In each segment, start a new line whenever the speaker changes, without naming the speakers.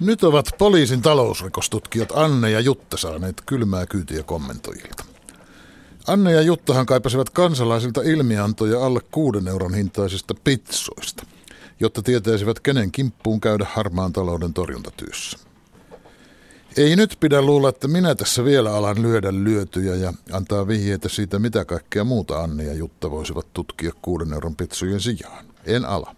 Nyt ovat poliisin talousrikostutkijat Anne ja Jutta saaneet kylmää kyytiä kommentoijilta. Anne ja Juttahan kaipasivat kansalaisilta ilmiantoja alle kuuden euron hintaisista pitsoista, jotta tietäisivät kenen kimppuun käydä harmaan talouden torjuntatyössä. Ei nyt pidä luulla, että minä tässä vielä alan lyödä lyötyjä ja antaa vihjeitä siitä, mitä kaikkea muuta Anne ja Jutta voisivat tutkia kuuden euron pitsujen sijaan. En ala.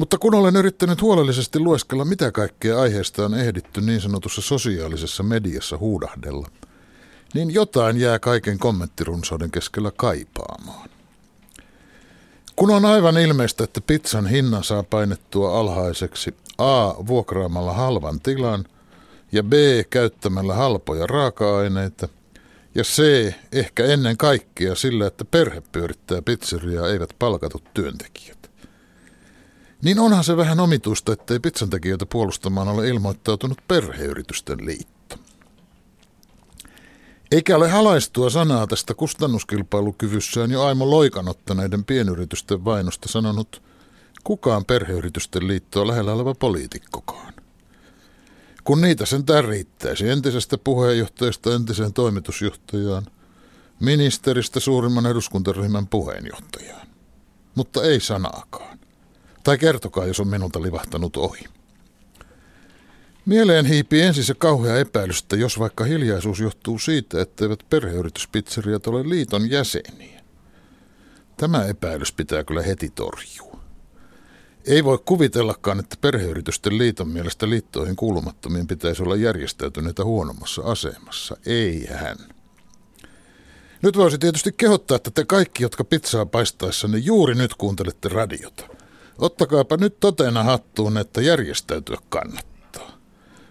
Mutta kun olen yrittänyt huolellisesti lueskella, mitä kaikkea aiheesta on ehditty niin sanotussa sosiaalisessa mediassa huudahdella, niin jotain jää kaiken kommenttirunsauden keskellä kaipaamaan. Kun on aivan ilmeistä, että pizzan hinnan saa painettua alhaiseksi A. vuokraamalla halvan tilan ja B. käyttämällä halpoja raaka-aineita ja C. ehkä ennen kaikkea sillä, että perhe pyörittää pizzeriaa eivät palkatut työntekijät. Niin onhan se vähän omituista, ettei pizzantekijöitä puolustamaan ole ilmoittautunut perheyritysten liitto. Eikä ole halaistua sanaa tästä kustannuskilpailukyvyssään jo Aimo Loikan ottaneiden pienyritysten vainosta sanonut kukaan perheyritysten liittoa lähellä oleva poliitikkokaan. Kun niitä sentään riittäisi entisestä puheenjohtajasta entiseen toimitusjohtajaan, ministeristä suurimman eduskuntaryhmän puheenjohtajaan. Mutta ei sanaakaan. Tai kertokaa, jos on minulta livahtanut ohi. Mieleen hiipii ensin se kauhea epäilys, että jos vaikka hiljaisuus johtuu siitä, etteivät perheyrityspizzeriat ole liiton jäseniä. Tämä epäilys pitää kyllä heti torjua. Ei voi kuvitellakaan, että perheyritysten liiton mielestä liittoihin kuulumattomien pitäisi olla järjestäytyneitä huonommassa asemassa. Ei hän. Nyt voisi tietysti kehottaa, että te kaikki, jotka pizzaa paistaessanne juuri nyt kuuntelette radiota – Ottakaapa nyt totena hattuun, että järjestäytyä kannattaa.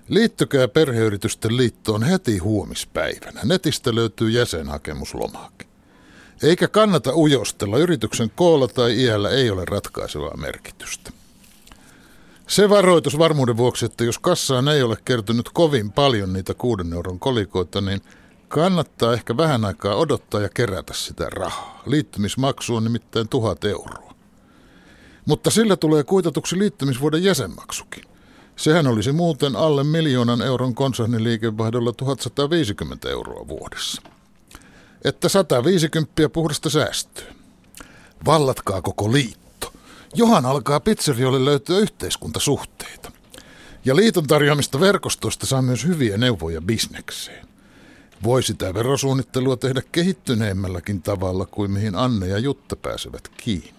Liittykää perheyritysten liittoon heti huomispäivänä. Netistä löytyy jäsenhakemuslomake. Eikä kannata ujostella, yrityksen koolla tai iällä ei ole ratkaisevaa merkitystä. Se varoitus varmuuden vuoksi, että jos kassaan ei ole kertynyt kovin paljon niitä kuuden euron kolikoita, niin kannattaa ehkä vähän aikaa odottaa ja kerätä sitä rahaa. Liittymismaksu on nimittäin tuhat euroa. Mutta sillä tulee kuitatuksi liittymisvuoden jäsenmaksukin. Sehän olisi muuten alle miljoonan euron konserniliikevaihdolla 1150 euroa vuodessa. Että 150 puhdasta säästöä. Vallatkaa koko liitto. Johan alkaa pizzeriolle löytyä yhteiskuntasuhteita. Ja liiton tarjoamista verkostoista saa myös hyviä neuvoja bisnekseen. Voi sitä verosuunnittelua tehdä kehittyneemmälläkin tavalla kuin mihin Anne ja Jutta pääsevät kiinni.